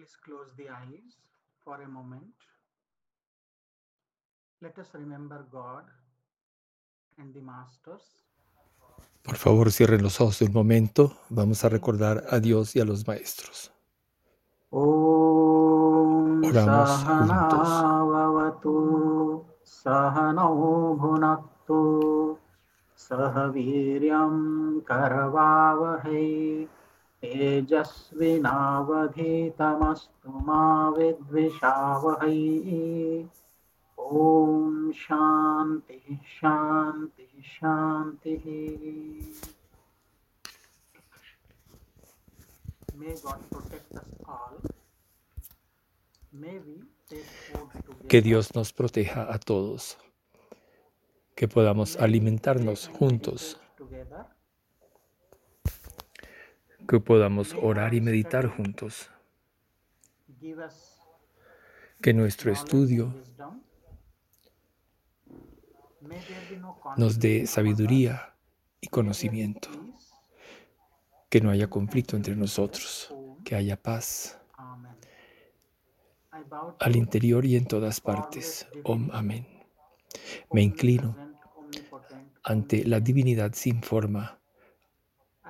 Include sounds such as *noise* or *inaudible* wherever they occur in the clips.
Please close the eyes for a moment. Let us remember God and the Masters. Por favor, cierren los ojos un momento. Vamos a recordar a Dios y a los maestros. Om Oramos Sahanavavatu Sahanau Bhunaktu Sahaviryam Karavavahai Tejasvinavadhitamastu Ma Vidvishavahai Om Shanti Shanti Shanti May God protect us all. May we. Que Dios nos proteja a todos. Que podamos alimentarnos juntos. Que podamos orar y meditar juntos. Que nuestro estudio nos dé sabiduría y conocimiento. Que no haya conflicto entre nosotros. Que haya paz al interior y en todas partes. Om Amén. Me inclino ante la divinidad sin forma,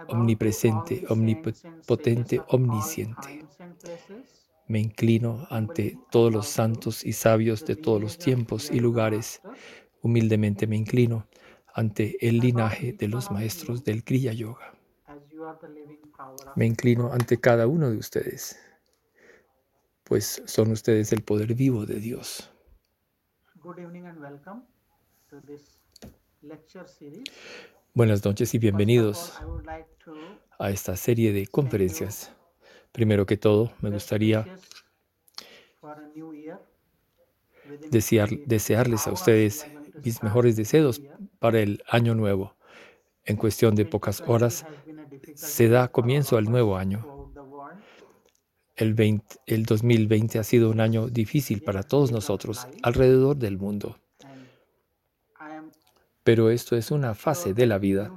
omnipresente, omnipotente, omnisciente. Me inclino ante todos los santos y sabios de todos los tiempos y lugares. Humildemente me inclino ante el linaje de los maestros del Kriya Yoga. Me inclino ante cada uno de ustedes, pues son ustedes el poder vivo de Dios. Buenas noches y bienvenidos a esta serie de conferencias. Primero que todo, me gustaría desear- desearles a ustedes mis mejores deseos para el año nuevo. En cuestión de pocas 2020 horas se da comienzo al nuevo año. El, 20 el 2020 ha sido un año difícil para todos nosotros alrededor del mundo, pero esto es una fase de la vida.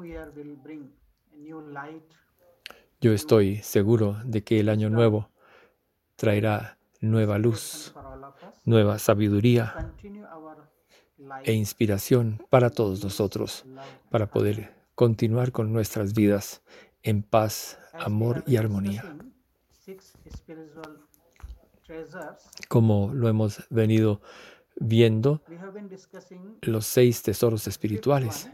Yo estoy seguro de que el año nuevo traerá nueva luz, nueva sabiduría e inspiración para todos nosotros, para poder continuar con nuestras vidas en paz, amor y armonía. Como lo hemos venido viendo, los seis tesoros espirituales.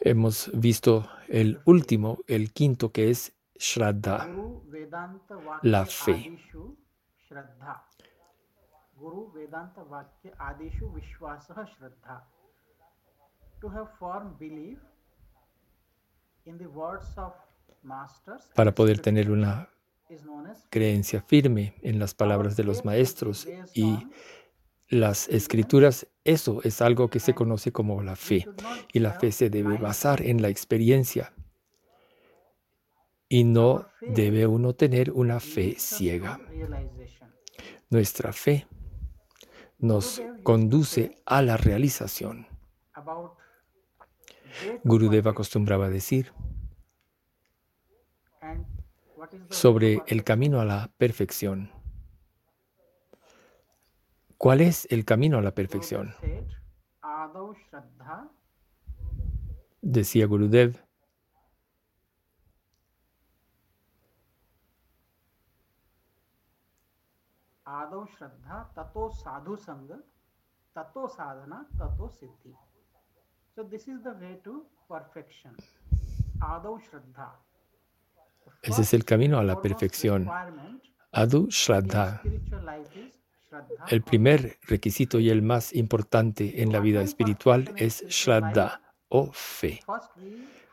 Hemos visto el último, el quinto, que es Shraddha. La fe. Adishu Shraddha. Guru Vedanta Vakya Adishu Vishwasaha Shraddha. To have firm belief in the words of masters Para poder tener una creencia firme en las palabras de los maestros y las escrituras, eso es algo que se conoce como la fe. Y la fe se debe basar en la experiencia. Y no debe uno tener una fe ciega. Nuestra fe nos conduce a la realización. About way to Gurudev perfection acostumbraba a decir sobre el camino a la perfección. ¿Cuál es el camino a la perfección? Decía Gurudev. So this is the way to perfection. Adav Shraddha. Ese es el camino a la perfección. Adu Shraddha. El primer requisito y el más importante en la vida espiritual es Shraddha o fe.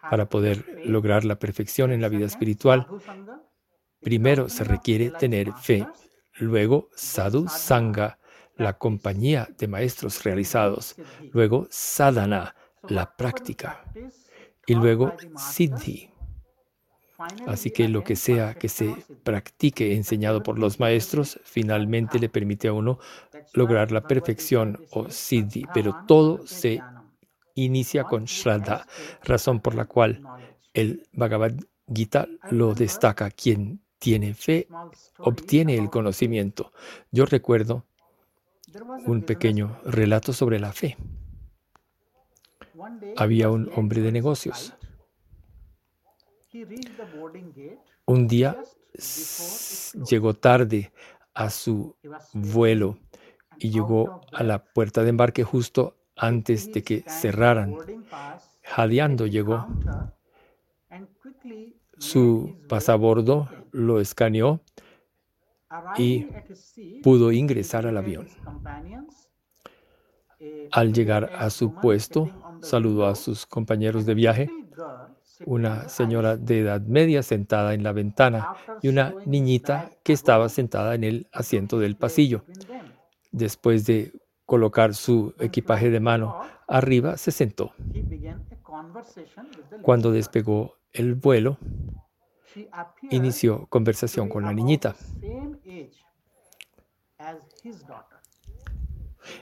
Para poder lograr la perfección en la vida espiritual, primero se requiere tener fe. Luego, sadhu sangha, la compañía de maestros realizados. Luego, sadhana, la práctica. Y luego, siddhi. Así que lo que sea que se practique enseñado por los maestros, finalmente le permite a uno lograr la perfección o siddhi, pero "Shraddhavan todo se jnanam." inicia con Shraddha, razón por la cual el Bhagavad Gita lo destaca. Quien tiene fe, obtiene el conocimiento. Yo recuerdo un pequeño relato sobre la fe. Había un hombre de negocios. Un día llegó tarde a su vuelo y llegó a la puerta de embarque justo antes de que cerraran. Jadeando llegó. Su pasabordo lo escaneó y pudo ingresar al avión. Al llegar a su puesto, saludó a sus compañeros de viaje, una señora de edad media sentada en la ventana y una niñita que estaba sentada en el asiento del pasillo. Después de colocar su equipaje de mano arriba, se sentó. Cuando despegó el vuelo, inició conversación con la niñita.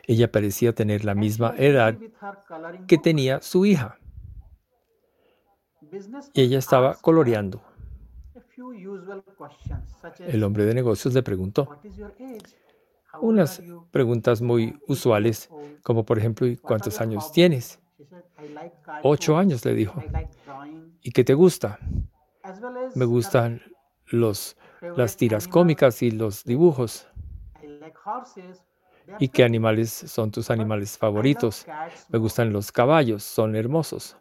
Ella parecía tener la misma edad que tenía su hija. Y ella estaba coloreando. El hombre de negocios le preguntó unas preguntas muy usuales, como por ejemplo, ¿cuántos años tienes? Ocho años, le dijo. ¿Y qué te gusta? Me gustan los, las tiras cómicas y los dibujos. ¿Y qué animales son tus animales favoritos? Me gustan los caballos, son hermosos.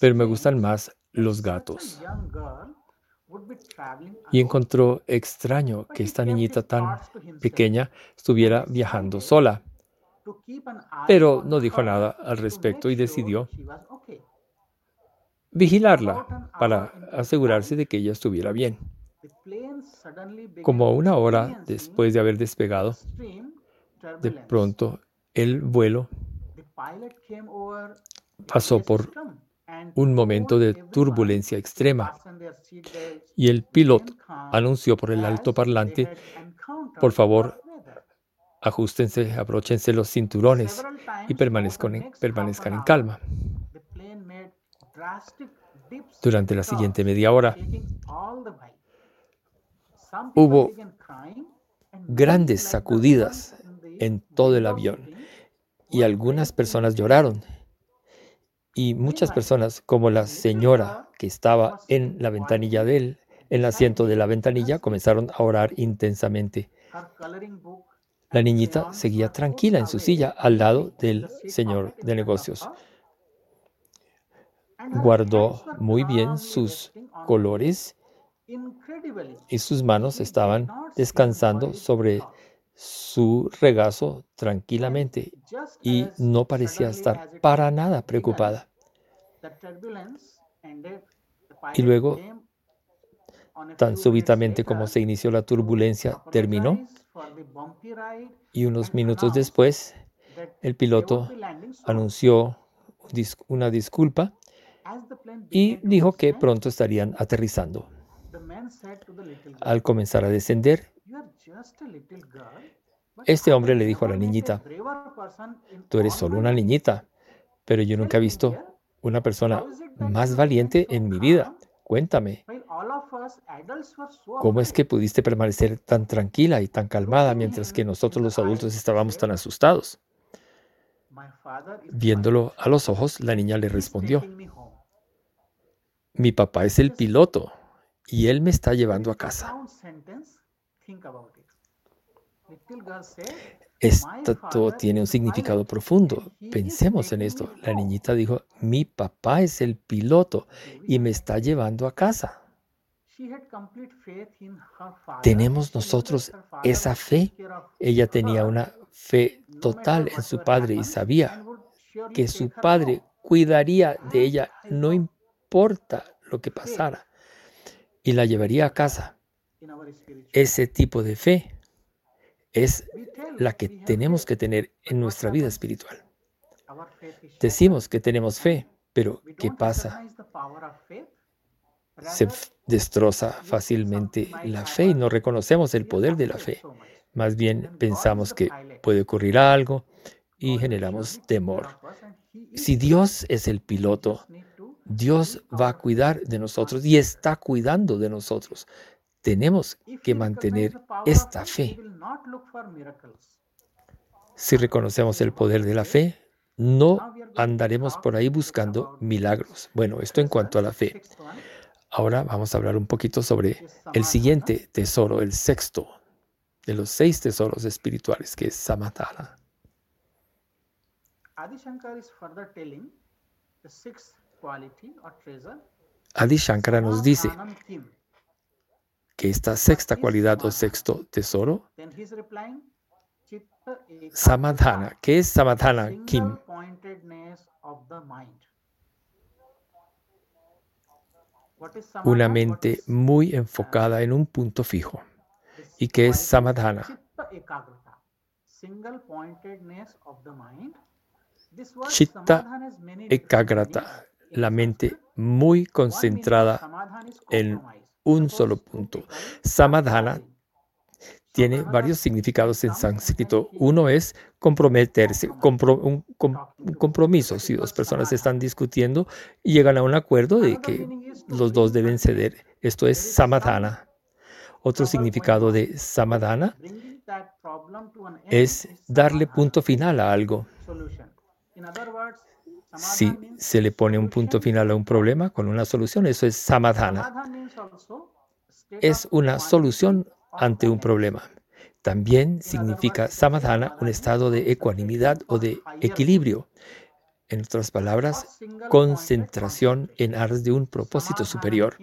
Pero me gustan más los gatos. Y encontró extraño que esta niñita tan pequeña estuviera viajando sola. Pero no dijo nada al respecto y decidió vigilarla para asegurarse de que ella estuviera bien. Como una hora después de haber despegado, de pronto el vuelo pasó por un momento de turbulencia extrema y el piloto anunció por el altoparlante, por favor, ajustense, abróchense los cinturones y permanezcan en, permanezcan en calma. Durante la siguiente media hora hubo grandes sacudidas en todo el avión y algunas personas lloraron y muchas personas, como la señora que estaba en la ventanilla de él, en el asiento de la ventanilla, comenzaron a orar intensamente. La niñita seguía tranquila en su silla al lado del señor de negocios. Guardó muy bien sus colores y sus manos estaban descansando sobre su regazo tranquilamente y no parecía estar para nada preocupada. Y luego, tan súbitamente como se inició la turbulencia, terminó y unos minutos después el piloto anunció una disculpa y dijo que pronto estarían aterrizando. Al comenzar a descender, este hombre le dijo a la niñita, tú eres solo una niñita, pero yo nunca he visto una persona más valiente en mi vida. Cuéntame, ¿cómo es que pudiste permanecer tan tranquila y tan calmada mientras que nosotros los adultos estábamos tan asustados? Viéndolo a los ojos, la niña le respondió, mi papá es el piloto y él me está llevando a casa. Esto tiene un significado profundo. Pensemos en esto. La niñita dijo, mi papá es el piloto y me está llevando a casa. ¿Tenemos nosotros esa fe? Ella tenía una fe total en su padre y sabía que su padre cuidaría de ella, no importa lo que pasara, y la llevaría a casa. Ese tipo de fe es la que tenemos que tener en nuestra vida espiritual. Decimos que tenemos fe, pero ¿qué pasa? Se destroza fácilmente la fe y no reconocemos el poder de la fe. Más bien pensamos que puede ocurrir algo y generamos temor. Si Dios es el piloto, Dios va a cuidar de nosotros y está cuidando de nosotros. Tenemos que mantener esta fe. Si reconocemos el poder de la fe, no andaremos por ahí buscando milagros. Bueno, esto en cuanto a la fe. Ahora vamos a hablar un poquito sobre el siguiente tesoro, el sexto de los seis tesoros espirituales, que es Samatana. Adi Shankara nos dice que esta sexta cualidad o sexto tesoro, Samadhana, ¿qué es Samadhana, Kim? una mente muy enfocada en un punto fijo y que es samadhana. Chitta ekagrata, la mente muy concentrada en un solo punto. Samadhana tiene varios significados en sánscrito. Uno es comprometerse, un, compromiso. Si dos personas están discutiendo y llegan a un acuerdo de que los dos deben ceder, esto es samadhana. Otro significado de samadhana es darle punto final a algo. Si se le pone un punto final a un problema con una solución, eso es samadhana. Es una solución ante un problema. También significa samadhana un estado de ecuanimidad o de equilibrio. En otras palabras, concentración en aras de un propósito superior.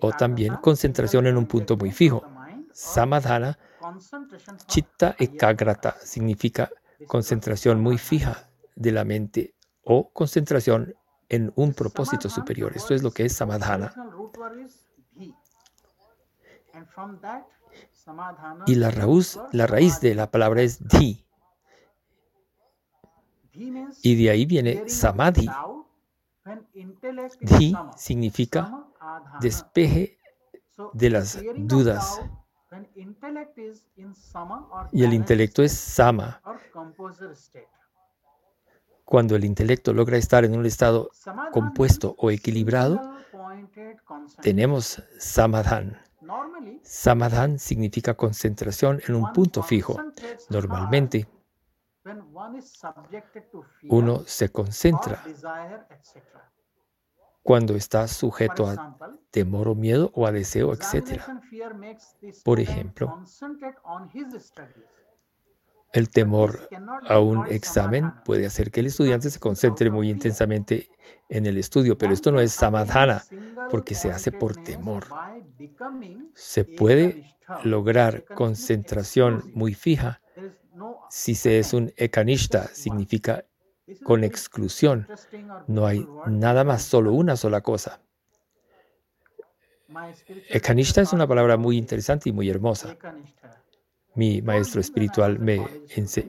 O también concentración en un punto muy fijo. Samadhana, chitta ekagrata, significa concentración muy fija de la mente o concentración en un propósito superior. Esto es lo que es samadhana. Y la raíz, la raíz de la palabra es dhi. Y de ahí viene samadhi. Dhi significa despeje de las dudas. Y el intelecto es sama. Cuando el intelecto logra estar en un estado compuesto o equilibrado, tenemos samadhan. Samadhan significa concentración en un punto fijo. Normalmente, uno se concentra cuando está sujeto a temor o miedo o a deseo, etc. Por ejemplo, el temor a un examen puede hacer que el estudiante se concentre muy intensamente en el estudio, pero esto no es samadhana, porque se hace por temor. Se puede lograr concentración muy fija si se es un *laughs* ekanishta, significa con exclusión. No hay nada más, solo una sola cosa. Ekanishta es una palabra muy interesante y muy hermosa. Mi maestro espiritual me,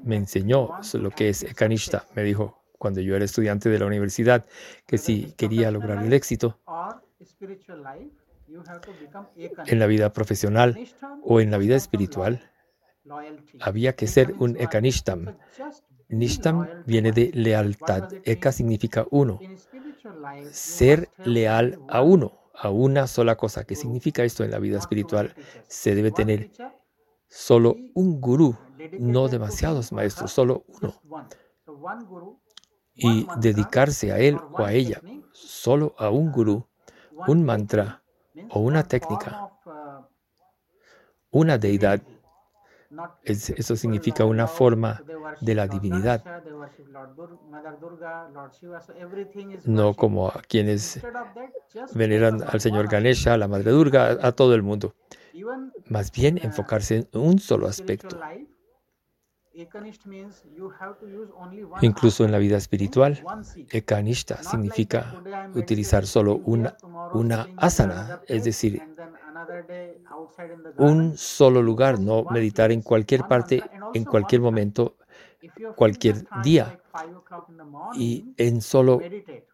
me enseñó lo que es Ekanishta. Me dijo cuando yo era estudiante de la universidad que si quería lograr el éxito en la vida profesional o en la vida espiritual, había que ser un Ekanishtam. Nishtam viene de lealtad. Eka significa uno. Ser leal a uno, a una sola cosa. ¿Qué significa esto en la vida espiritual? Se debe tener solo un gurú, no demasiados maestros, solo uno. Y dedicarse a él o a ella, solo a un gurú, un mantra o una técnica, una deidad. eso significa una forma de la divinidad, no como a quienes veneran al Señor Ganesha, a la Madre Durga, a todo el mundo más bien enfocarse en un solo aspecto. Incluso en la vida espiritual, Ekanishta significa utilizar solo una, una asana, es decir, un solo lugar, no meditar en cualquier parte, en cualquier momento, cualquier día. y en solo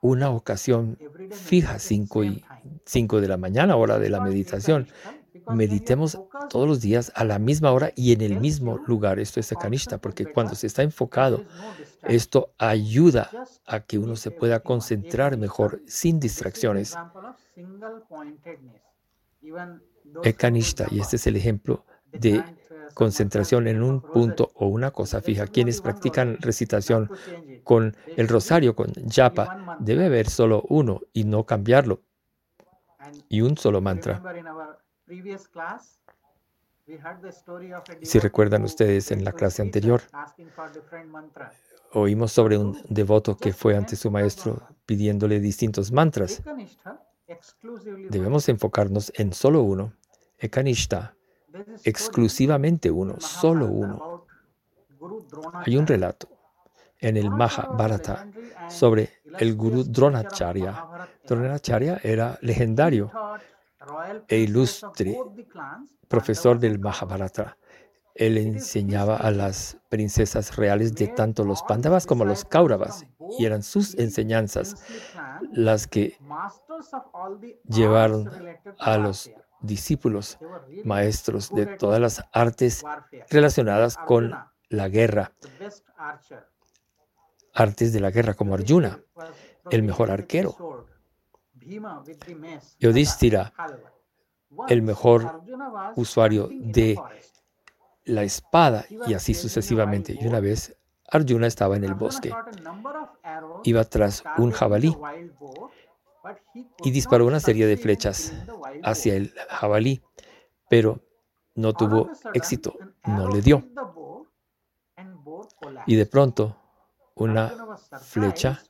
una ocasión fija, 5 y 5 de la mañana, hora de la meditación. Meditemos todos los días a la misma hora y en el mismo lugar. Esto es Ekanishta, porque cuando se está enfocado, esto ayuda a que uno se pueda concentrar mejor sin distracciones. Ekanishta, y este es el ejemplo de concentración en un punto o una cosa fija. Quienes practican recitación con el rosario, con japa, debe haber solo uno y no cambiarlo. Y un solo mantra. Si recuerdan ustedes en la clase anterior, oímos sobre un devoto que fue ante su maestro pidiéndole distintos mantras. Debemos enfocarnos en solo uno. Ekanishta exclusivamente uno, solo uno. Hay un relato en el Mahabharata sobre el Guru Dronacharya. Dronacharya era legendario e ilustre profesor del Mahabharata. Él enseñaba a las princesas reales de tanto los Pandavas como los Kauravas, y eran sus enseñanzas las que llevaron a los discípulos, maestros de todas las artes relacionadas con la guerra. Artes de la guerra como Arjuna, el mejor arquero. Yodhishthira, el mejor usuario de la espada y así sucesivamente. Y una vez Arjuna estaba en el bosque, iba tras un jabalí y disparó una serie de flechas hacia el jabalí, pero no tuvo éxito, no le dio. Y de pronto, una flecha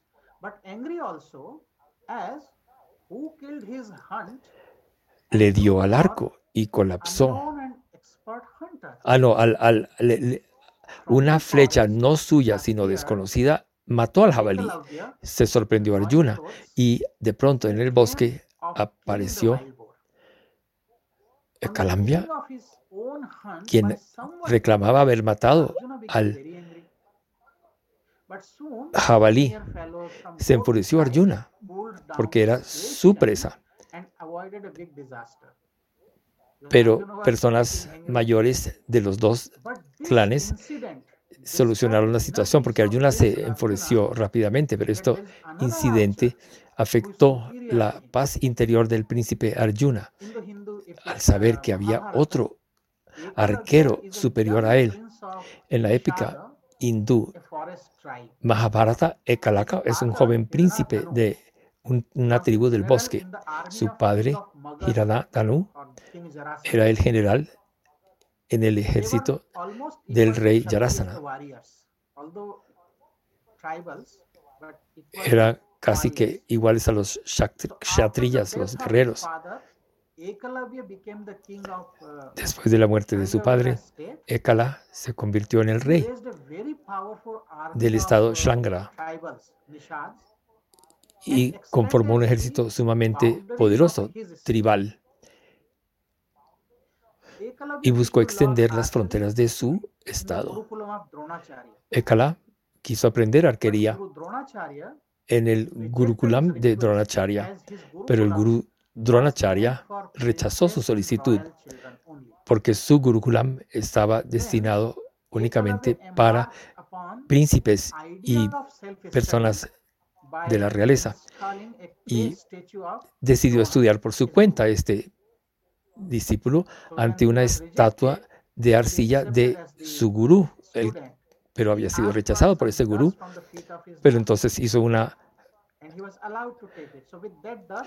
le dio al arco y colapsó. Ah, no, al, una flecha no suya, sino desconocida, mató al jabalí. Se sorprendió Arjuna y de pronto en el bosque apareció Calambia, quien reclamaba haber matado al jabalí. Se enfureció Arjuna porque era su presa. Pero personas mayores de los dos clanes solucionaron la situación porque Arjuna se enfureció rápidamente, pero este incidente afectó la paz interior del príncipe Arjuna al saber que había otro arquero superior a él. En la épica hindú Mahabharata, Ekalaka es un joven príncipe de una tribu del bosque. Su padre, Hiranadanu, era el general en el ejército del rey Yarasana. Era casi que iguales a los kshatriyas, los guerreros. Después de la muerte de su padre, Ekala se convirtió en el rey del estado Shangara y conformó un ejército sumamente poderoso, tribal y buscó extender las fronteras de su estado. Ekala quiso aprender arquería en el Gurukulam de Dronacharya, pero el Guru Dronacharya rechazó su solicitud porque su Gurukulam estaba destinado únicamente para príncipes y personas de la realeza. Y decidió estudiar por su cuenta este discípulo ante una estatua de arcilla de su gurú, pero había sido rechazado por ese gurú, pero entonces hizo una...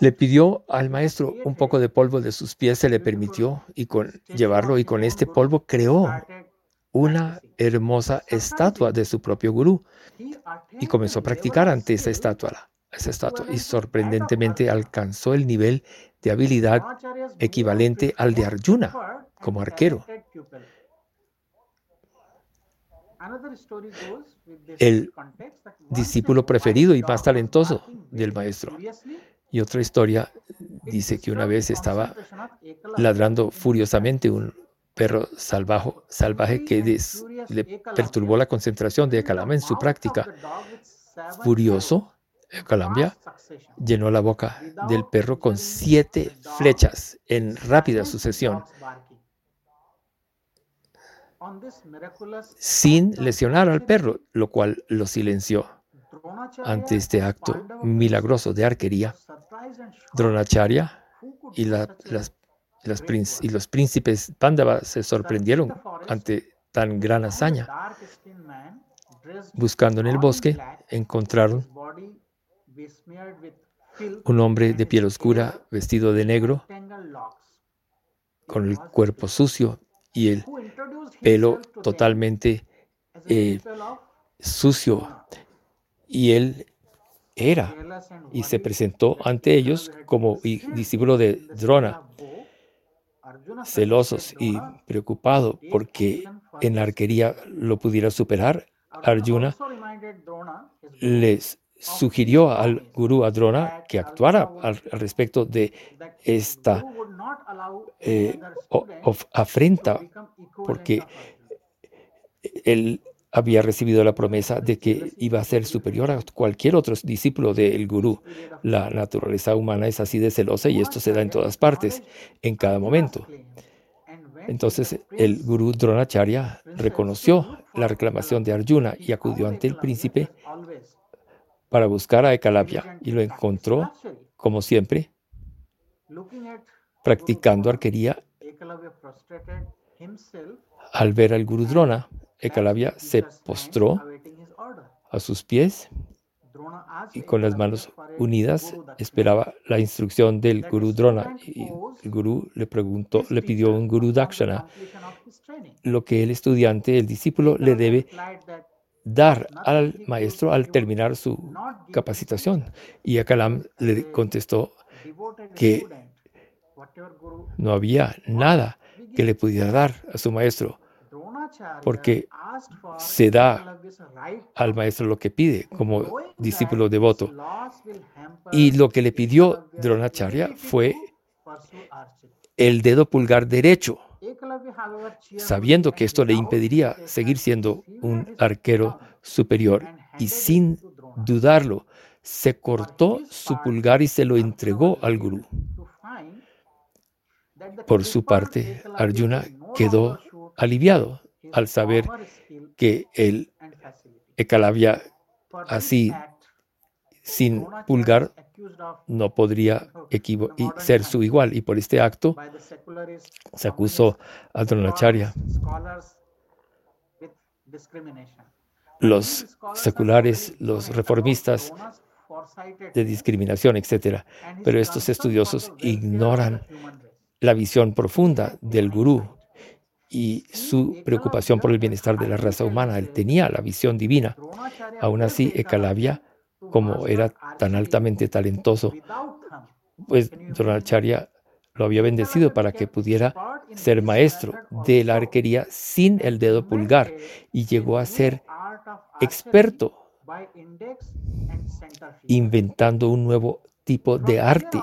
Le pidió al maestro un poco de polvo de sus pies, se le permitió y con llevarlo y con este polvo creó una hermosa estatua de su propio gurú y comenzó a practicar ante esa estatua, esa estatua y sorprendentemente alcanzó el nivel de habilidad equivalente al de Arjuna como arquero. El discípulo preferido y más talentoso del maestro. Y otra historia dice que una vez estaba ladrando furiosamente un perro salvaje, salvaje que le perturbó la concentración de Kalama en su práctica. Furioso, Calambia llenó la boca del perro con siete flechas en rápida sucesión, sin lesionar al perro, lo cual lo silenció. Ante este acto milagroso de arquería, Dronacharya y, las, y los príncipes Pandava se sorprendieron ante tan gran hazaña. Buscando en el bosque, encontraron un hombre de piel oscura, vestido de negro, con el cuerpo sucio y el pelo totalmente eh, sucio. Y él era y se presentó ante ellos como discípulo de Drona, celosos y preocupado porque en la arquería lo pudiera superar. Arjuna les sugirió al gurú Adrona que actuara al, respecto de esta eh, afrenta, porque él había recibido la promesa de que iba a ser superior a cualquier otro discípulo del gurú. La naturaleza humana es así de celosa y esto se da en todas partes, en cada momento. Entonces el gurú Dronacharya reconoció la reclamación de Arjuna y acudió ante el príncipe para buscar a Ekalavya y lo encontró, como siempre, practicando arquería. Al ver al Guru Drona, Ekalavya se postró a sus pies y con las manos unidas esperaba la instrucción del Guru Drona. Y el Guru le preguntó, le pidió un Guru Dakshana, lo que el estudiante, el discípulo, le debe dar al maestro al terminar su capacitación. Y Akalam le contestó que no había nada que le pudiera dar a su maestro, porque se da al maestro lo que pide como discípulo devoto. Y lo que le pidió Dronacharya fue el dedo pulgar derecho sabiendo que esto le impediría seguir siendo un arquero superior y sin dudarlo, se cortó su pulgar y se lo entregó al gurú. Por su parte, Arjuna quedó aliviado al saber que el Ekalavya así sin pulgar no podría ser su igual y por este acto se acusó a Dronacharya. Los seculares, los reformistas de discriminación, etc. Pero estos estudiosos ignoran la visión profunda del gurú y su preocupación por el bienestar de la raza humana. Él tenía la visión divina. Aún así, Ekalavya como era tan altamente talentoso, pues Dronacharya lo había bendecido para que pudiera ser maestro de la arquería sin el dedo pulgar y llegó a ser experto inventando un nuevo tipo de arte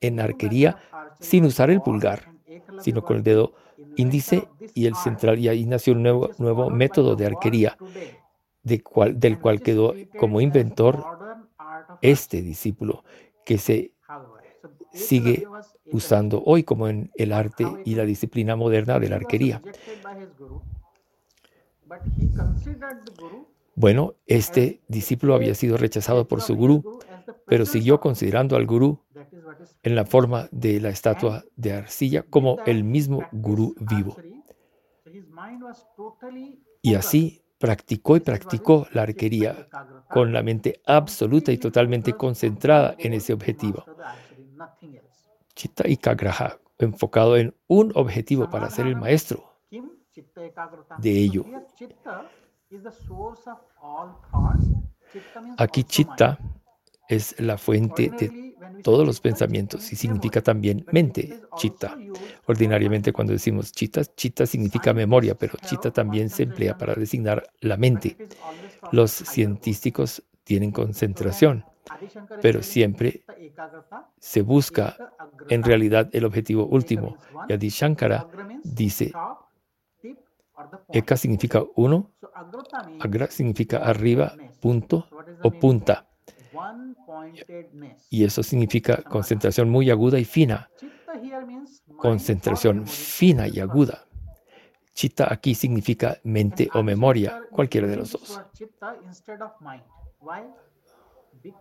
en arquería sin usar el pulgar, sino con el dedo índice y el central. Y ahí nació un nuevo, nuevo método de arquería cual, del cual quedó como inventor este discípulo que se sigue usando hoy como en el arte y la disciplina moderna de la arquería. Bueno, este discípulo había sido rechazado por su gurú, pero siguió considerando al gurú en la forma de la estatua de arcilla como el mismo gurú vivo. Y así practicó y practicó la arquería con la mente absoluta y totalmente concentrada en ese objetivo. Chitta y Kagraha, enfocado en un objetivo para ser el maestro de ello. Aquí Chitta es la fuente de todos los pensamientos y significa también mente, chitta. Ordinariamente cuando decimos chitta, chitta significa memoria, pero chitta también se emplea para designar la mente. Los científicos tienen concentración, pero siempre se busca en realidad el objetivo último. Y Adi Shankara dice, Eka significa uno, Agra significa arriba, punto o punta Y eso significa concentración muy aguda y fina. Concentración fina y aguda. Chitta aquí significa mente o memoria, cualquiera de los dos.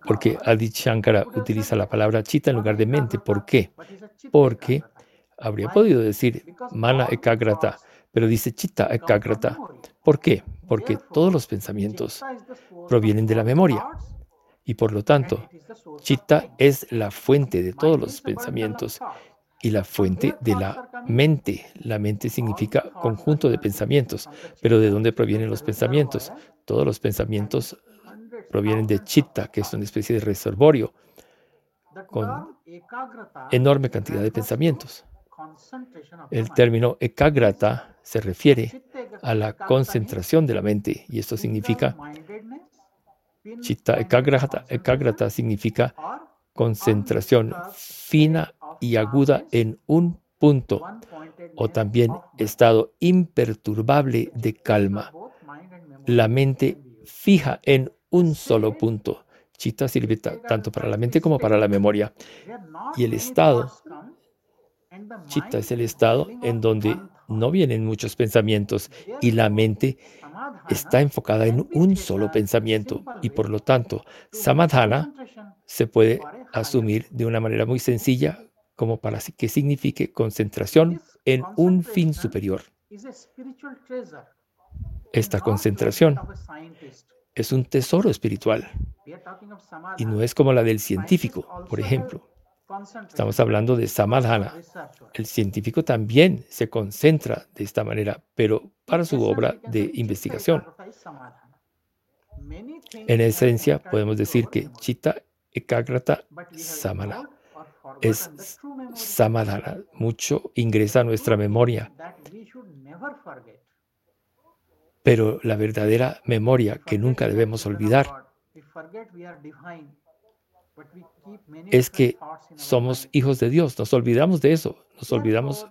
Porque Adi Shankara utiliza la palabra chitta en lugar de mente. ¿Por qué? Porque habría podido decir mana ekagrata, pero dice chitta ekagrata. ¿Por qué? Porque todos los pensamientos provienen de la memoria. Y por lo tanto, chitta es la fuente de todos los pensamientos y la fuente de la mente. La mente significa conjunto de pensamientos. Pero ¿de dónde provienen los pensamientos? Todos los pensamientos provienen de chitta, que es una especie de reservorio con enorme cantidad de pensamientos. El término ekagrata se refiere a la concentración de la mente y esto significa chitta ekagrata, significa concentración fina y aguda en un punto o también estado imperturbable de calma. La mente fija en un solo punto. Chitta sirve tanto para la mente como para la memoria. Y el estado, chitta es el estado en donde no vienen muchos pensamientos y la mente está enfocada en un solo pensamiento y por lo tanto samadhana se puede asumir de una manera muy sencilla como para que signifique concentración en un fin superior. Esta concentración es un tesoro espiritual y no es como la del científico, por ejemplo. Estamos hablando de samadhana. El científico también se concentra de esta manera, pero para su obra de investigación. En esencia, podemos decir que chitta ekagrata samana. es samadhana. Mucho ingresa a nuestra memoria. Pero la verdadera memoria que nunca debemos olvidar es que somos hijos de Dios. Nos olvidamos de eso. Nos olvidamos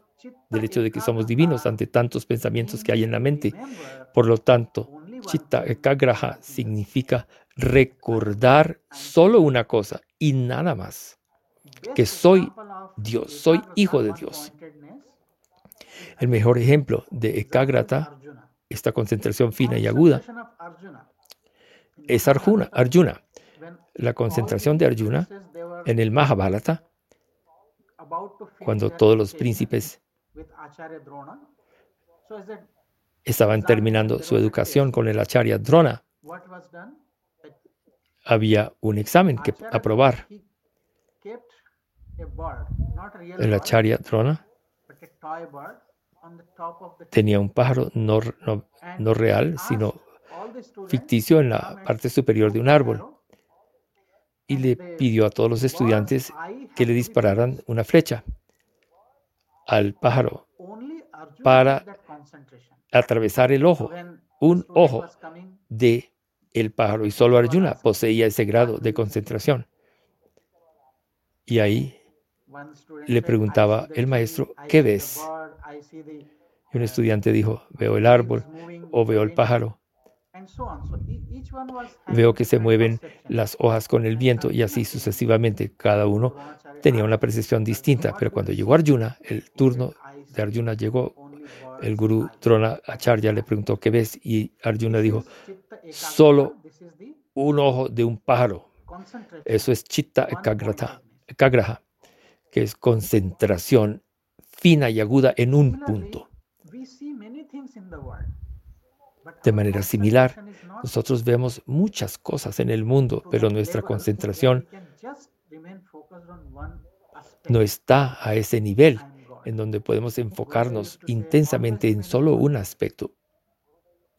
del hecho de que somos divinos ante tantos pensamientos que hay en la mente. Por lo tanto, chitta ekagraha significa recordar solo una cosa y nada más, que soy Dios, soy hijo de Dios. El mejor ejemplo de ekagrata, esta concentración fina y aguda, es Arjuna. Arjuna. La concentración de Arjuna en el Mahabharata, cuando todos los príncipes estaban terminando su educación con el Acharya Drona, había un examen que aprobar. El Acharya Drona tenía un pájaro no, no real, sino ficticio en la parte superior de un árbol y le pidió a todos los estudiantes que le dispararan una flecha al pájaro para atravesar el ojo, un ojo de el pájaro y solo Arjuna poseía ese grado de concentración. Y ahí le preguntaba el maestro, ¿qué ves? Y un estudiante dijo, veo el árbol o veo el pájaro. Veo que se mueven las hojas con el viento y así sucesivamente. Cada uno tenía una percepción distinta, pero cuando llegó Arjuna, el turno de Arjuna llegó, el gurú Trona Acharya le preguntó, ¿qué ves? Y Arjuna dijo, solo un ojo de un pájaro. Eso es chitta ekagraha, que es concentración fina y aguda en un punto. De manera similar, nosotros vemos muchas cosas en el mundo, pero nuestra concentración no está a ese nivel en donde podemos enfocarnos intensamente en solo un aspecto.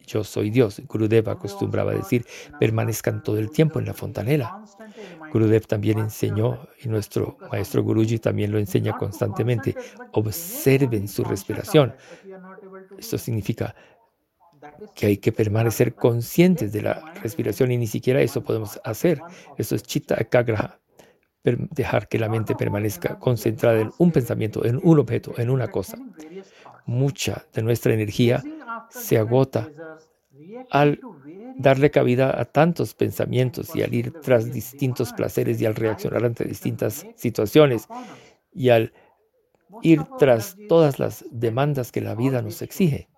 Yo soy Dios. Gurudev acostumbraba decir, permanezcan todo el tiempo en la fontanela. Gurudev también enseñó, y nuestro maestro Guruji también lo enseña constantemente, observen su respiración. Esto significa que hay que permanecer conscientes de la respiración y ni siquiera eso podemos hacer. Eso es chitta ekagraha, dejar que la mente permanezca concentrada en un pensamiento, en un objeto, en una cosa. Mucha de nuestra energía se agota al darle cabida a tantos pensamientos y al ir tras distintos placeres y al reaccionar ante distintas situaciones y al ir tras todas las demandas que la vida nos exige.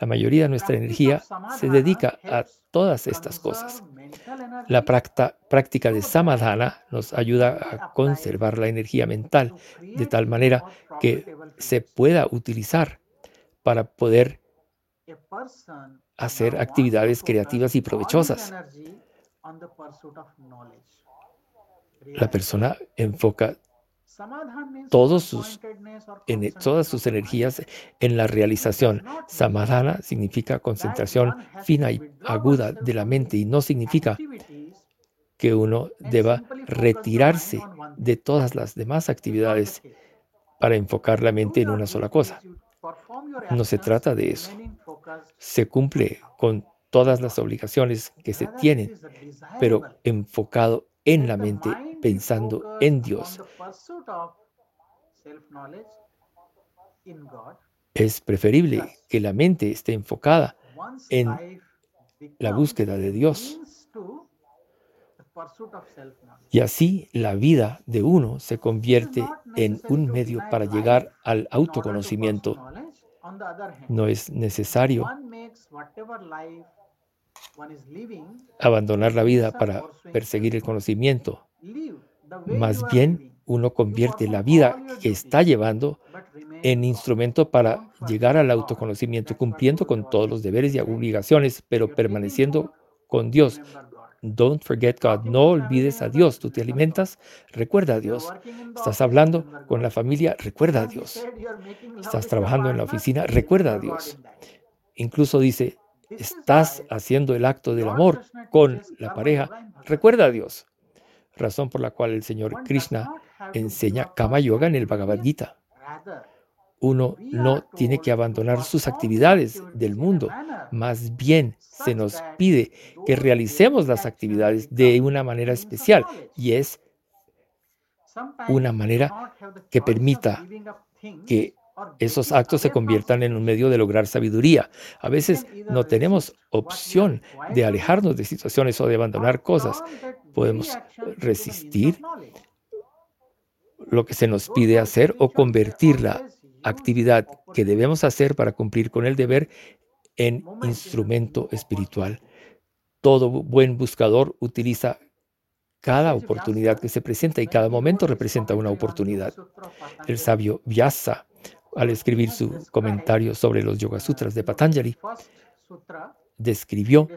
La mayoría de nuestra energía se dedica a todas estas cosas. La práctica de samadhana nos ayuda a conservar la energía mental de tal manera que se pueda utilizar para poder hacer actividades creativas y provechosas. La persona enfoca todos sus, en, todas sus energías en la realización. Samadhana significa concentración fina y aguda de la mente y no significa que uno deba retirarse de todas las demás actividades para enfocar la mente en una sola cosa. No se trata de eso. Se cumple con todas las obligaciones que se tienen, pero enfocado en la mente, pensando en Dios. Es preferible que la mente esté enfocada en la búsqueda de Dios. Y así la vida de uno se convierte en un medio para llegar al autoconocimiento. No es necesario abandonar la vida para perseguir el conocimiento. Más bien, uno convierte la vida que está llevando en instrumento para llegar al autoconocimiento, cumpliendo con todos los deberes y obligaciones, pero permaneciendo con Dios. Don't forget God. No olvides a Dios. Tú te alimentas, recuerda a Dios. Estás hablando con la familia, recuerda a Dios. Estás trabajando en la oficina, recuerda a Dios. Incluso dice, estás haciendo el acto del amor con la pareja, recuerda a Dios. Razón por la cual el Señor Krishna enseña Kama Yoga en el Bhagavad Gita. Uno no tiene que abandonar sus actividades del mundo, más bien se nos pide que realicemos las actividades de una manera especial y es una manera que permita que esos actos se conviertan en un medio de lograr sabiduría. A veces no tenemos opción de alejarnos de situaciones o de abandonar cosas. Podemos resistir lo que se nos pide hacer o convertir la actividad que debemos hacer para cumplir con el deber en instrumento espiritual. Todo buen buscador utiliza cada oportunidad que se presenta y cada momento representa una oportunidad. El sabio Vyasa al escribir su comentario sobre los Yoga Sutras de Patanjali, describió,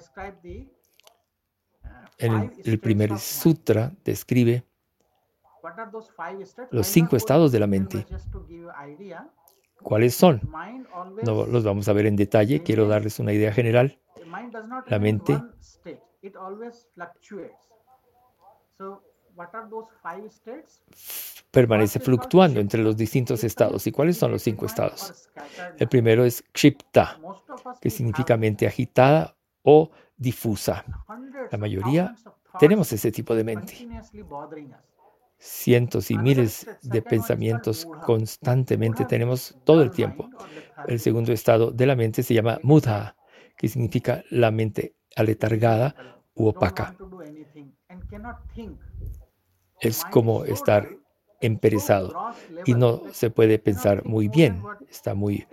en el primer sutra, describe los cinco estados de la mente. ¿Cuáles son? No los vamos a ver en detalle, quiero darles una idea general. La mente permanece fluctuando entre los distintos estados. ¿Y cuáles son los cinco estados? El primero es Kshipta, que significa mente agitada o difusa. La mayoría tenemos ese tipo de mente. Cientos y miles de pensamientos constantemente tenemos todo el tiempo. El segundo estado de la mente se llama Mudha, que significa la mente aletargada u opaca es como estar emperezado y no se puede pensar muy bien, está muy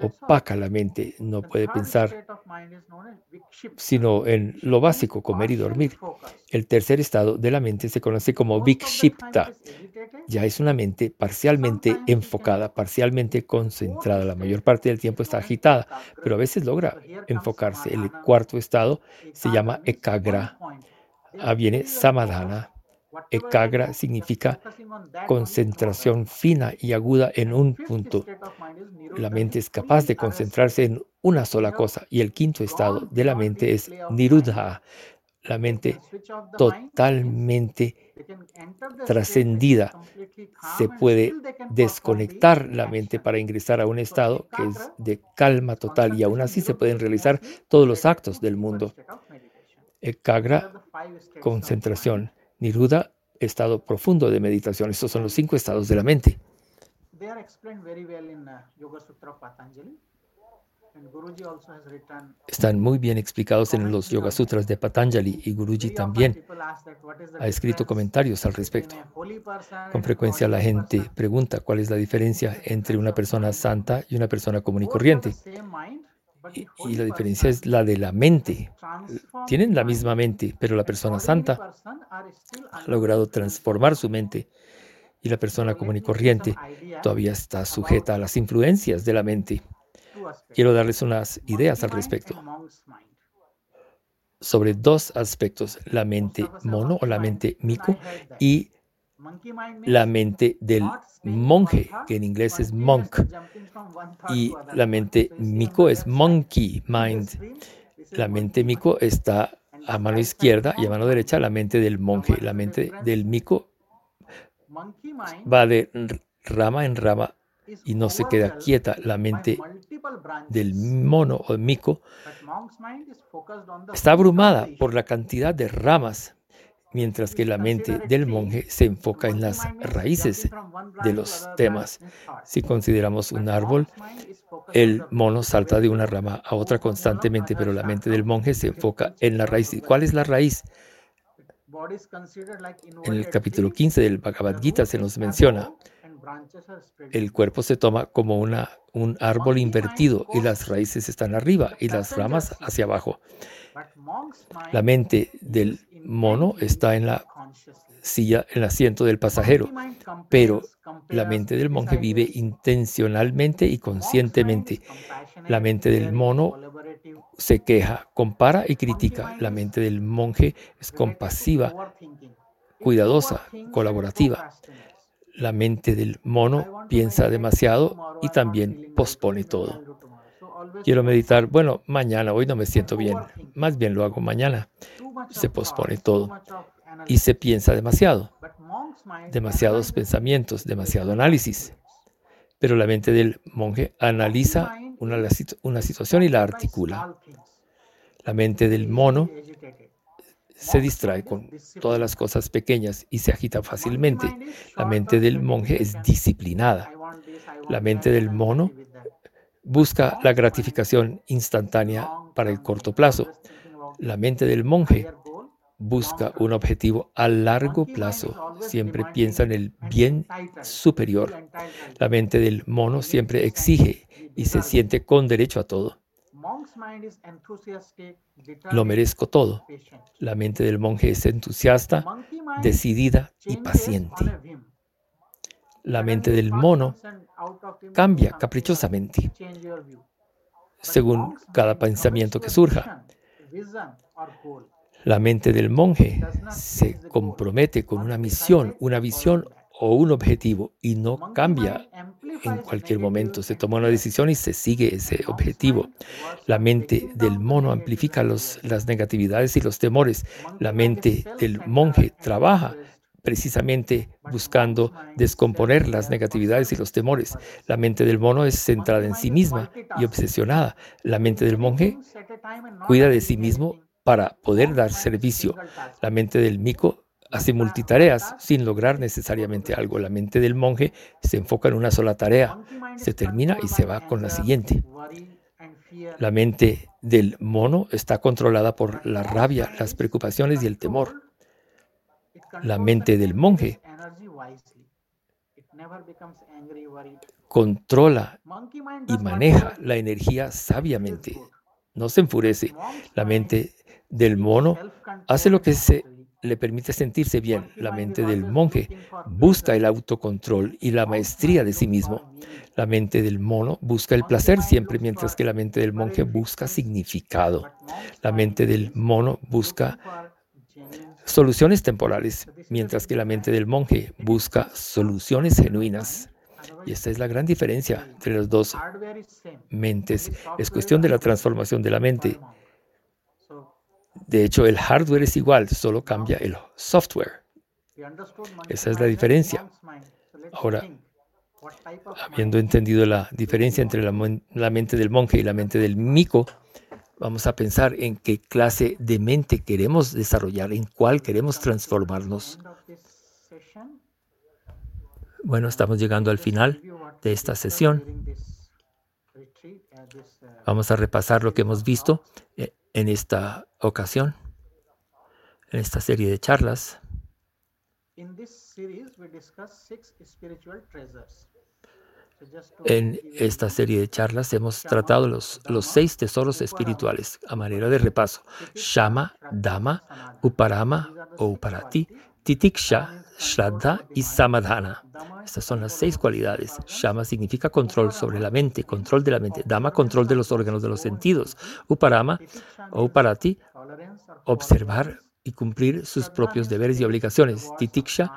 opaca la mente, no puede pensar sino en lo básico, comer y dormir. El tercer estado de la mente se conoce como Vikshipta, ya es una mente parcialmente enfocada, parcialmente concentrada, la mayor parte del tiempo está agitada, pero a veces logra enfocarse. El cuarto estado se llama Ekagra, ah, viene Samadhana, Ekagra significa concentración fina y aguda en un punto. La mente es capaz de concentrarse en una sola cosa. Y el quinto estado de la mente es Niruddha, la mente totalmente trascendida. Se puede desconectar la mente para ingresar a un estado que es de calma total y aún así se pueden realizar todos los actos del mundo. Ekagra, concentración. Niruda, estado profundo de meditación. Estos son los cinco estados de la mente. están muy bien explicados en los Yoga Sutras de Patanjali y Guruji también ha escrito comentarios al respecto. Con frecuencia la gente pregunta cuál es la diferencia entre una persona santa y una persona común y corriente. Y, la diferencia es la de la mente. Tienen la misma mente, pero la persona santa ha logrado transformar su mente y la persona común y corriente todavía está sujeta a las influencias de la mente. Quiero darles unas ideas al respecto. sobre dos aspectos, la mente mono o la mente mico y la mente del monje, que en inglés es monk, y la mente mico es monkey mind. La mente mico está a mano izquierda y a mano derecha la mente del monje. La mente del mico va de rama en rama y no se queda quieta. La mente del mono o mico está abrumada por la cantidad de ramas, mientras que la mente del monje se enfoca en las raíces de los temas. Si consideramos un árbol, el mono salta de una rama a otra constantemente, pero la mente del monje se enfoca en la raíz. ¿Cuál es la raíz? En el capítulo 15 del Bhagavad Gita se nos menciona, el cuerpo se toma como una, un árbol invertido y las raíces están arriba y las ramas hacia abajo. La mente del mono está en la silla, en el asiento del pasajero, pero la mente del monje vive intencionalmente y conscientemente. La mente del mono se queja, compara y critica. La mente del monje es compasiva, cuidadosa, colaborativa. La mente del mono piensa demasiado y también pospone todo. Quiero meditar, bueno, mañana, hoy no me siento bien, más bien lo hago mañana. Se pospone todo y se piensa demasiado, demasiados pensamientos, demasiado análisis. Pero la mente del monje analiza una, una situación y la articula. La mente del mono se distrae con todas las cosas pequeñas y se agita fácilmente. La mente del monje es disciplinada. La mente del mono busca la gratificación instantánea para el corto plazo. La mente del monje busca un objetivo a largo plazo, siempre piensa en el bien superior. La mente del mono siempre exige y se siente con derecho a todo. Lo merezco todo. La mente del monje es entusiasta, decidida y paciente. La mente del mono cambia caprichosamente según cada pensamiento que surja. La mente del monje se compromete con una misión, una visión o un objetivo y no cambia en cualquier momento. Se toma una decisión y se sigue ese objetivo. La mente del mono amplifica las negatividades y los temores. La mente del monje trabaja precisamente buscando descomponer las negatividades y los temores. La mente del mono es centrada en sí misma y obsesionada. La mente del monje cuida de sí mismo para poder dar servicio. La mente del mico hace multitareas sin lograr necesariamente algo. La mente del monje se enfoca en una sola tarea, se termina y se va con la siguiente. La mente del mono está controlada por la rabia, las preocupaciones y el temor. La mente del monje controla y maneja la energía sabiamente. No se enfurece. La mente del mono hace lo que se le permite sentirse bien. La mente del monje busca el autocontrol y la maestría de sí mismo. La mente del mono busca el placer siempre, mientras que la mente del monje busca significado. La mente del mono busca soluciones temporales, mientras que la mente del monje busca soluciones genuinas. Y esta es la gran diferencia entre las dos mentes. Es cuestión de la transformación de la mente. De hecho, el hardware es igual, solo cambia el software. Esa es la diferencia. Ahora, habiendo entendido la diferencia entre la, mente del monje y la mente del mico, vamos a pensar en qué clase de mente queremos desarrollar, en cuál queremos transformarnos. Bueno, estamos llegando al final de esta sesión. Vamos a repasar lo que hemos visto eh, en esta ocasión, en esta serie de charlas. En esta serie de charlas hemos tratado los, los seis tesoros espirituales a manera de repaso. Shama, Dama, Uparama o Uparati, Titiksha, Shraddha y Samadhana. Estas son las seis cualidades. Shama significa control sobre la mente, control de la mente. Dama, control de los órganos de los sentidos. Uparama o Uparati, observar y cumplir sus propios deberes y obligaciones. Titiksha,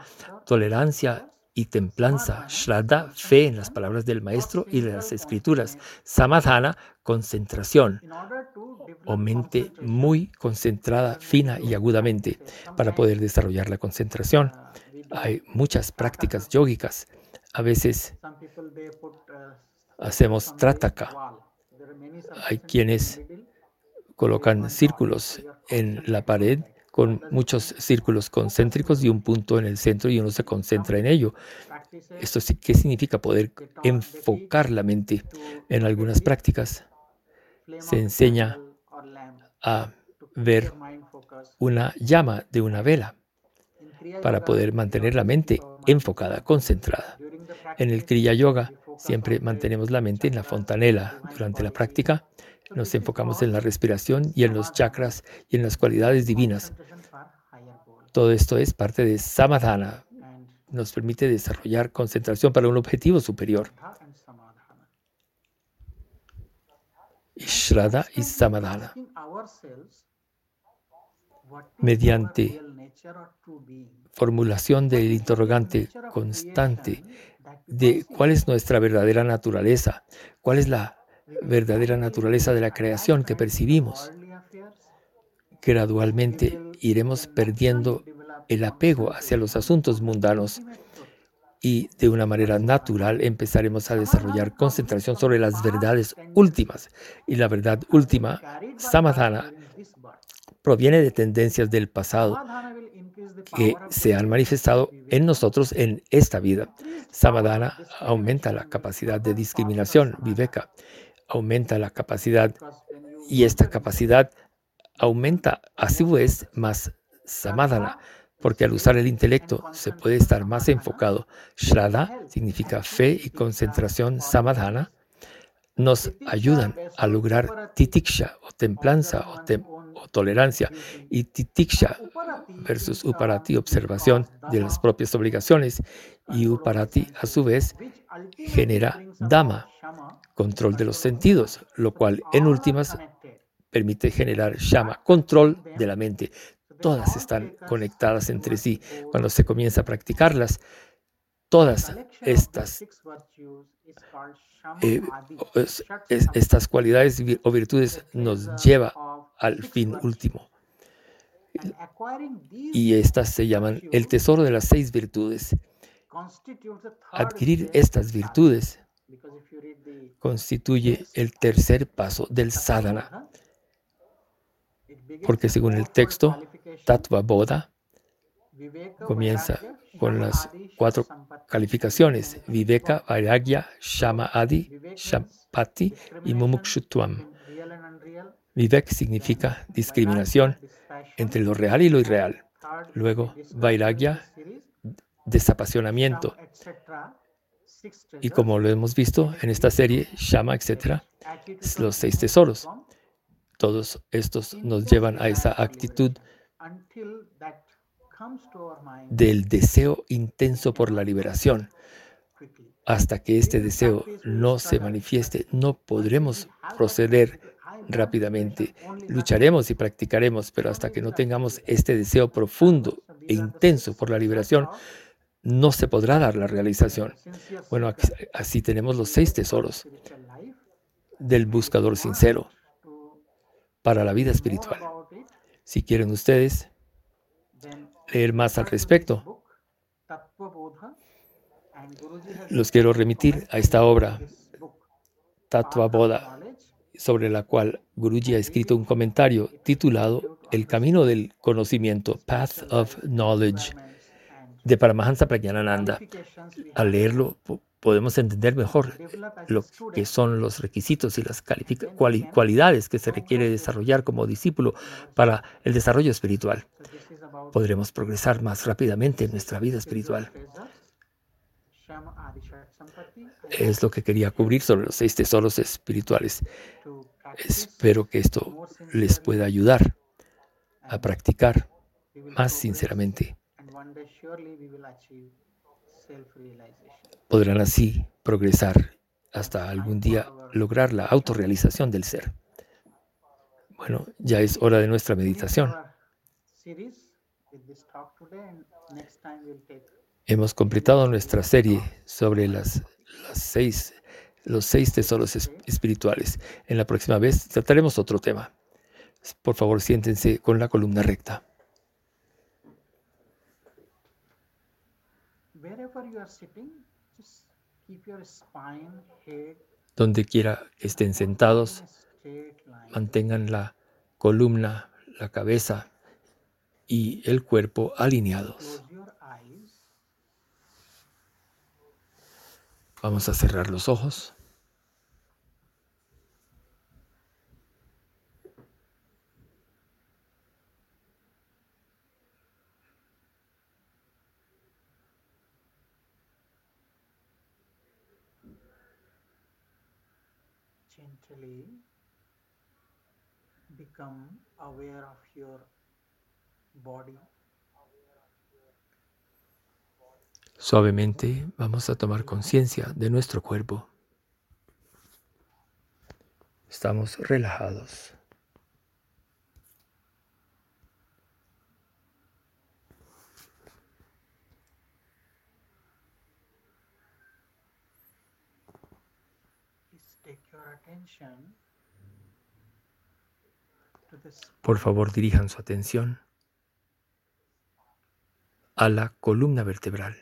tolerancia y templanza. Shraddha, fe en las palabras del maestro y de las escrituras. Samadhana, concentración o mente muy concentrada, fina y agudamente para poder desarrollar la concentración. Hay muchas prácticas yógicas. A veces hacemos trataka. Hay quienes colocan círculos en la pared con muchos círculos concéntricos y un punto en el centro y uno se concentra en ello. ¿Esto qué significa? Poder enfocar la mente. En algunas prácticas se enseña a ver una llama de una vela para poder mantener la mente enfocada, concentrada. En el Kriya Yoga siempre mantenemos la mente en la fontanela. Durante la práctica nos enfocamos en la respiración y en los chakras y en las cualidades divinas. Todo esto es parte de samadhana. Nos permite desarrollar concentración para un objetivo superior. Shraddha y samadhana. Mediante formulación del interrogante constante de cuál es nuestra verdadera naturaleza, cuál es la verdadera naturaleza de la creación que percibimos. Gradualmente iremos perdiendo el apego hacia los asuntos mundanos y de una manera natural empezaremos a desarrollar concentración sobre las verdades últimas. Y la verdad última, samadhana, proviene de tendencias del pasado que se han manifestado en nosotros en esta vida. Samadhana aumenta la capacidad de discriminación, viveka, aumenta la capacidad y esta capacidad aumenta a su vez más samadhana, porque al usar el intelecto se puede estar más enfocado. Shraddha significa fe y concentración samadhana, nos ayudan a lograr titiksha o templanza o, tolerancia. Y titiksha versus uparati, observación de las propias obligaciones. Y uparati a su vez genera dama, control de los sentidos, lo cual en últimas permite generar shama, control de la mente. Todas están conectadas entre sí. Cuando se comienza a practicarlas, todas estas, eh, estas cualidades o virtudes nos lleva al fin último. Y estas se llaman el tesoro de las seis virtudes. Adquirir estas virtudes constituye el tercer paso del sadhana. Porque según el texto, Tattva Bodha comienza con las cuatro calificaciones: Viveka, Vairagya, Shama Adi, Shampati y Mumukshutvam. Vivek significa discriminación entre lo real y lo irreal. Luego, Vairagya, desapasionamiento. Y como lo hemos visto en esta serie, Shama, etc., los seis tesoros. Todos estos nos llevan a esa actitud del deseo intenso por la liberación. Hasta que este deseo no se manifieste, no podremos proceder rápidamente. Lucharemos y practicaremos, pero hasta que no tengamos este deseo profundo e intenso por la liberación, no se podrá dar la realización. Bueno, así tenemos los seis tesoros del buscador sincero para la vida espiritual. Si quieren ustedes leer más al respecto, los quiero remitir a esta obra, Tattva Bodha, sobre la cual Guruji ha escrito un comentario titulado El camino del conocimiento, Path of Knowledge, de Paramahansa Prajnananda. Al leerlo podemos entender mejor lo que son los requisitos y las cualidades que se requiere desarrollar como discípulo para el desarrollo espiritual. Podremos progresar más rápidamente en nuestra vida espiritual. Es lo que quería cubrir sobre los seis tesoros espirituales. Espero que esto les pueda ayudar a practicar más sinceramente podrán así progresar hasta algún día lograr la autorrealización del ser. Bueno, ya es hora de nuestra meditación. Hemos completado nuestra serie sobre las, seis, los seis tesoros espirituales. En la próxima vez trataremos otro tema. Por favor, siéntense con la columna recta. Donde quiera que estén sentados, mantengan la columna, la cabeza y el cuerpo alineados. Vamos a cerrar los ojos. Suavemente vamos a tomar conciencia de nuestro cuerpo. Estamos relajados. Por favor, dirijan su atención a la columna vertebral.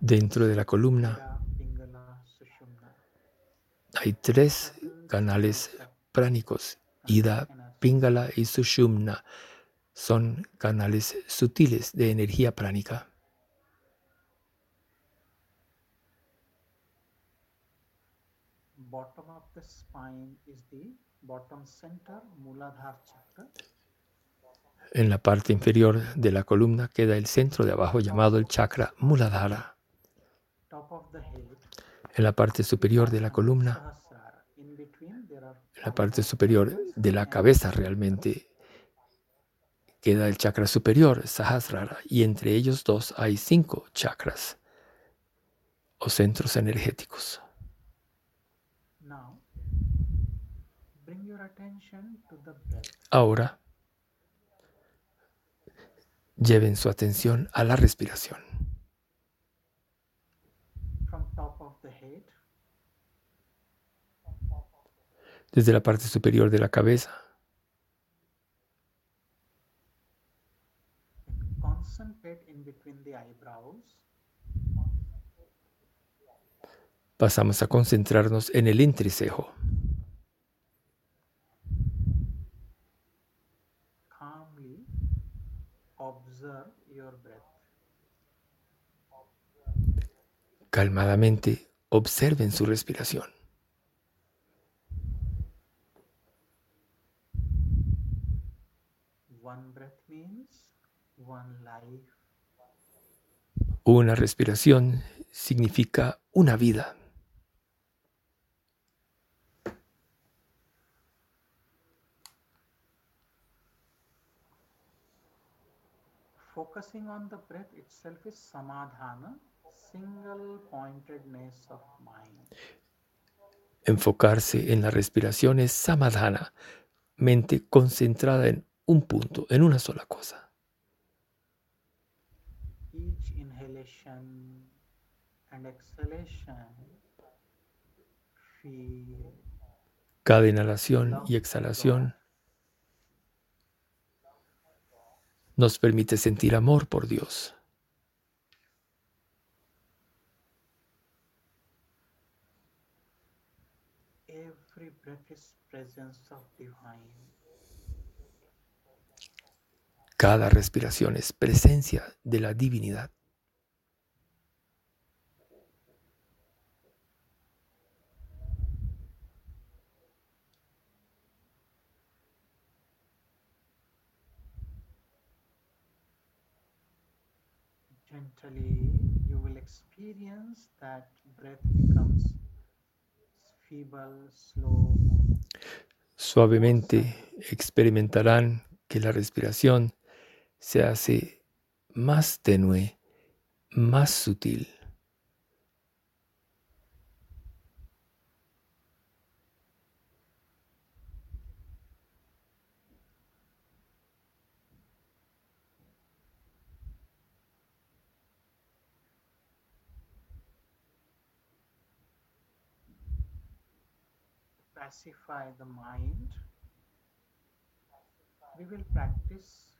Dentro de la columna hay tres canales pránicos, Ida, Pingala y Sushumna. Son canales sutiles de energía pránica. En la parte inferior de la columna queda el centro de abajo llamado el chakra Muladhara. En la parte superior de la columna, en la parte superior de la cabeza realmente queda el chakra superior, Sahasrara, y entre ellos dos hay cinco chakras o centros energéticos. Ahora, lleven su atención a la respiración. Desde la parte superior de la cabeza. Pasamos a concentrarnos en el entrecejo. Calmadamente observen su respiración. Una respiración significa una vida. Focusing on the breath itself is samadhana, Enfocarse en la respiración es samadhana, mente concentrada en un punto, en una sola cosa. Cada inhalación y exhalación nos permite sentir amor por Dios. Cada respiración es presencia de la divinidad. Gently, you will experience that breath becomes feeble, slow. Suavemente experimentarán que la respiración se hace más tenue, más sutil. Pacify the mind. We will practice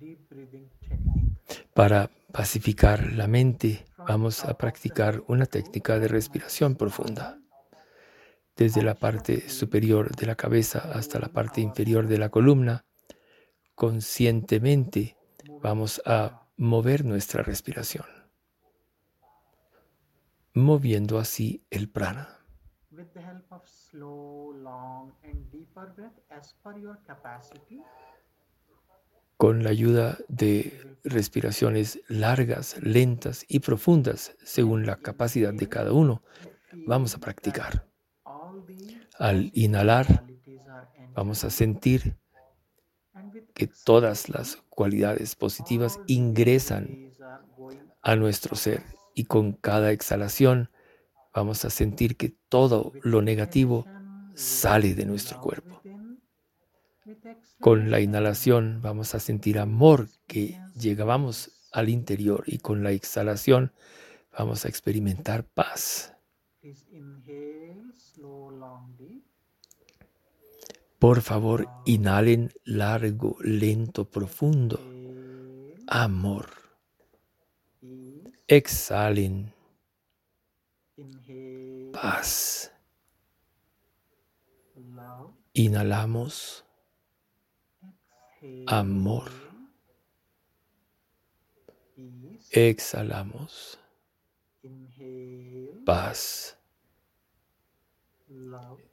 deep breathing technique. Para pacificar la mente, vamos a practicar una técnica de respiración profunda. Desde la parte superior de la cabeza hasta la parte inferior de la columna, conscientemente vamos a mover nuestra respiración, moviendo así el prana. With the help of slow, long, and deeper breath as per your capacity, con la ayuda de respiraciones largas, lentas y profundas según la capacidad de cada uno, vamos a practicar. Al inhalar, vamos a sentir que todas las cualidades positivas ingresan a nuestro ser y con cada exhalación vamos a sentir que todo lo negativo sale de nuestro cuerpo. Con la inhalación vamos a sentir amor que llegamos al interior y con la exhalación vamos a experimentar paz. Por favor, inhalen largo, lento, profundo. Amor. Exhalen paz. Inhalamos. Amor. Exhalamos. Paz.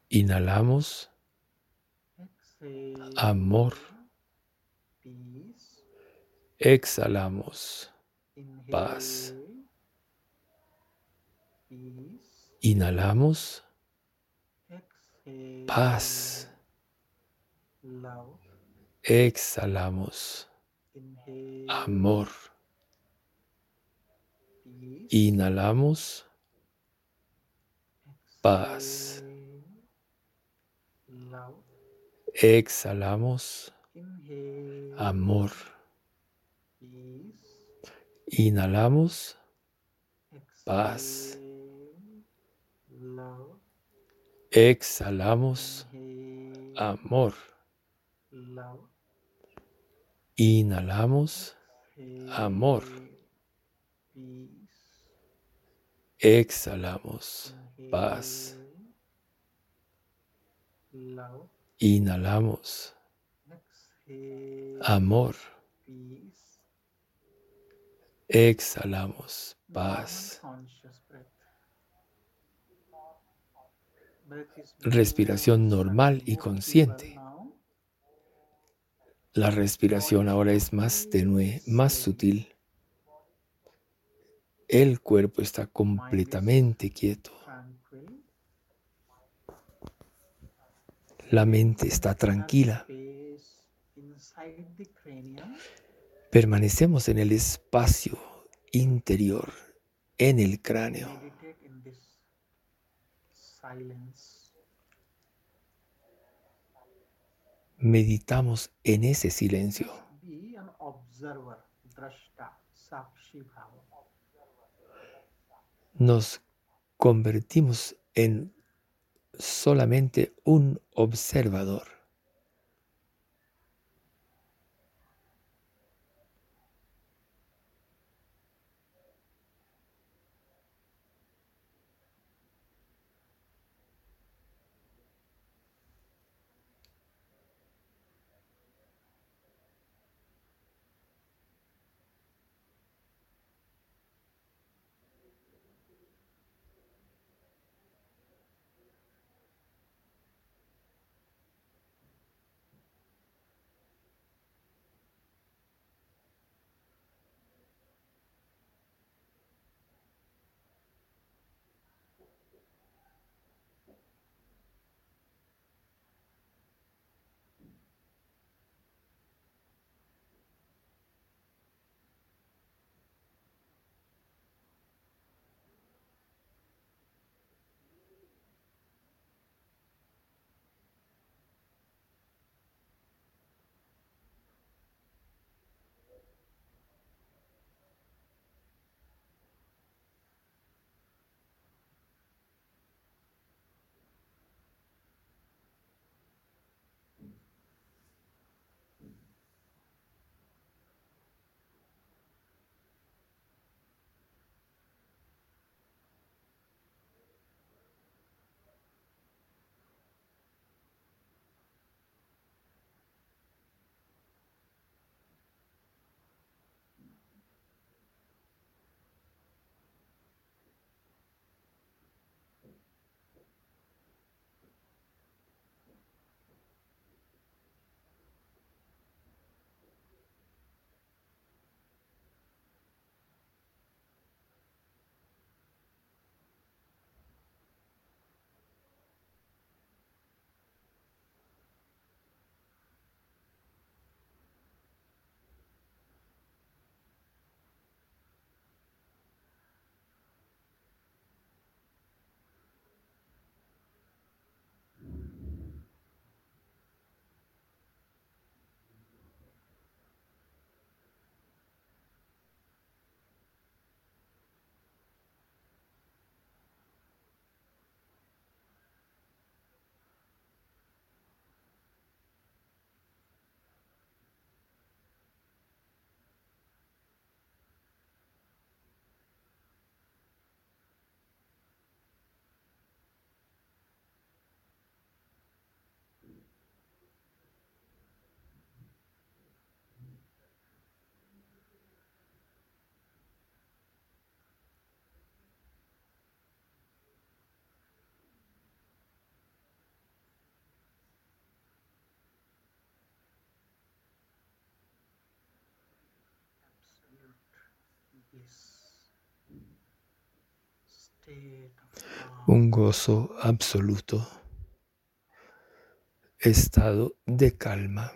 Inhalamos. Amor. Exhalamos. Paz. Inhalamos. Paz. Exhalamos. Amor. Inhalamos. Paz. Exhalamos. Amor. Inhalamos. Paz. Exhalamos amor. Inhalamos amor. Exhalamos paz. Inhalamos amor. Exhalamos paz. conscious breath. Breath is Respiración normal y consciente. La respiración ahora es más tenue, más sutil. El cuerpo está completamente quieto. La mente está tranquila. Permanecemos en el espacio interior, en el cráneo. Silence. Meditamos en ese silencio. Be an observer, drashta, sakshi bhava. Nos convertimos en solamente un observador. Un gozo absoluto, estado de calma.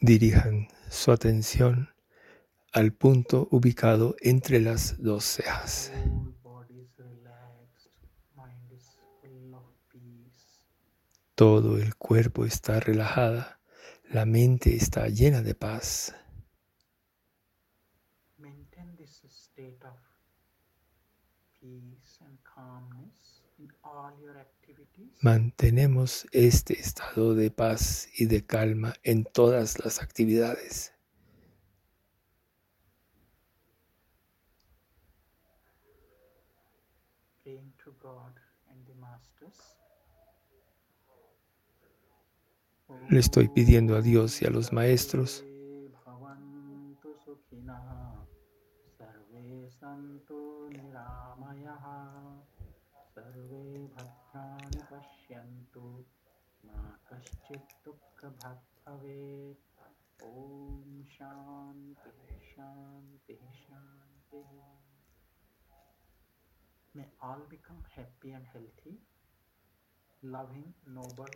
Dirijan su atención al punto ubicado entre las dos cejas. Todo el cuerpo está relajada, la mente está llena de paz. Mantenemos este estado de paz y de calma en todas las actividades. Le estoy pidiendo a Dios y a los maestros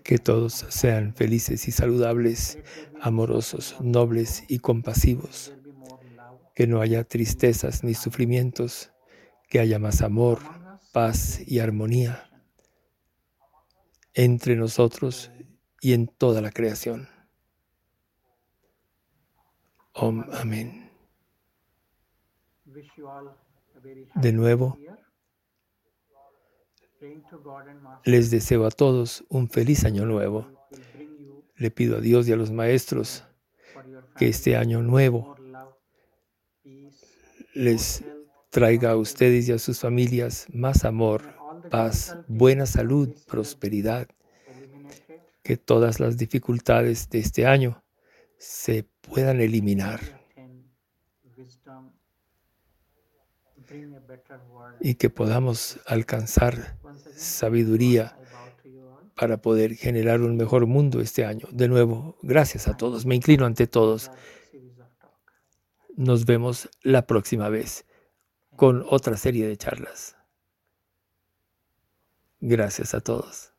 que todos sean felices y saludables, amorosos, nobles y compasivos, que no haya tristezas ni sufrimientos, que haya más amor, paz y armonía entre nosotros y en toda la creación. Amén. De nuevo, les deseo a todos un feliz año nuevo. Le pido a Dios y a los maestros que este año nuevo les traiga a ustedes y a sus familias más amor, paz, buena salud, prosperidad, que todas las dificultades de este año se puedan eliminar y que podamos alcanzar sabiduría para poder generar un mejor mundo este año. De nuevo, gracias a todos. Me inclino ante todos. Nos vemos la próxima vez con otra serie de charlas. Gracias a todos.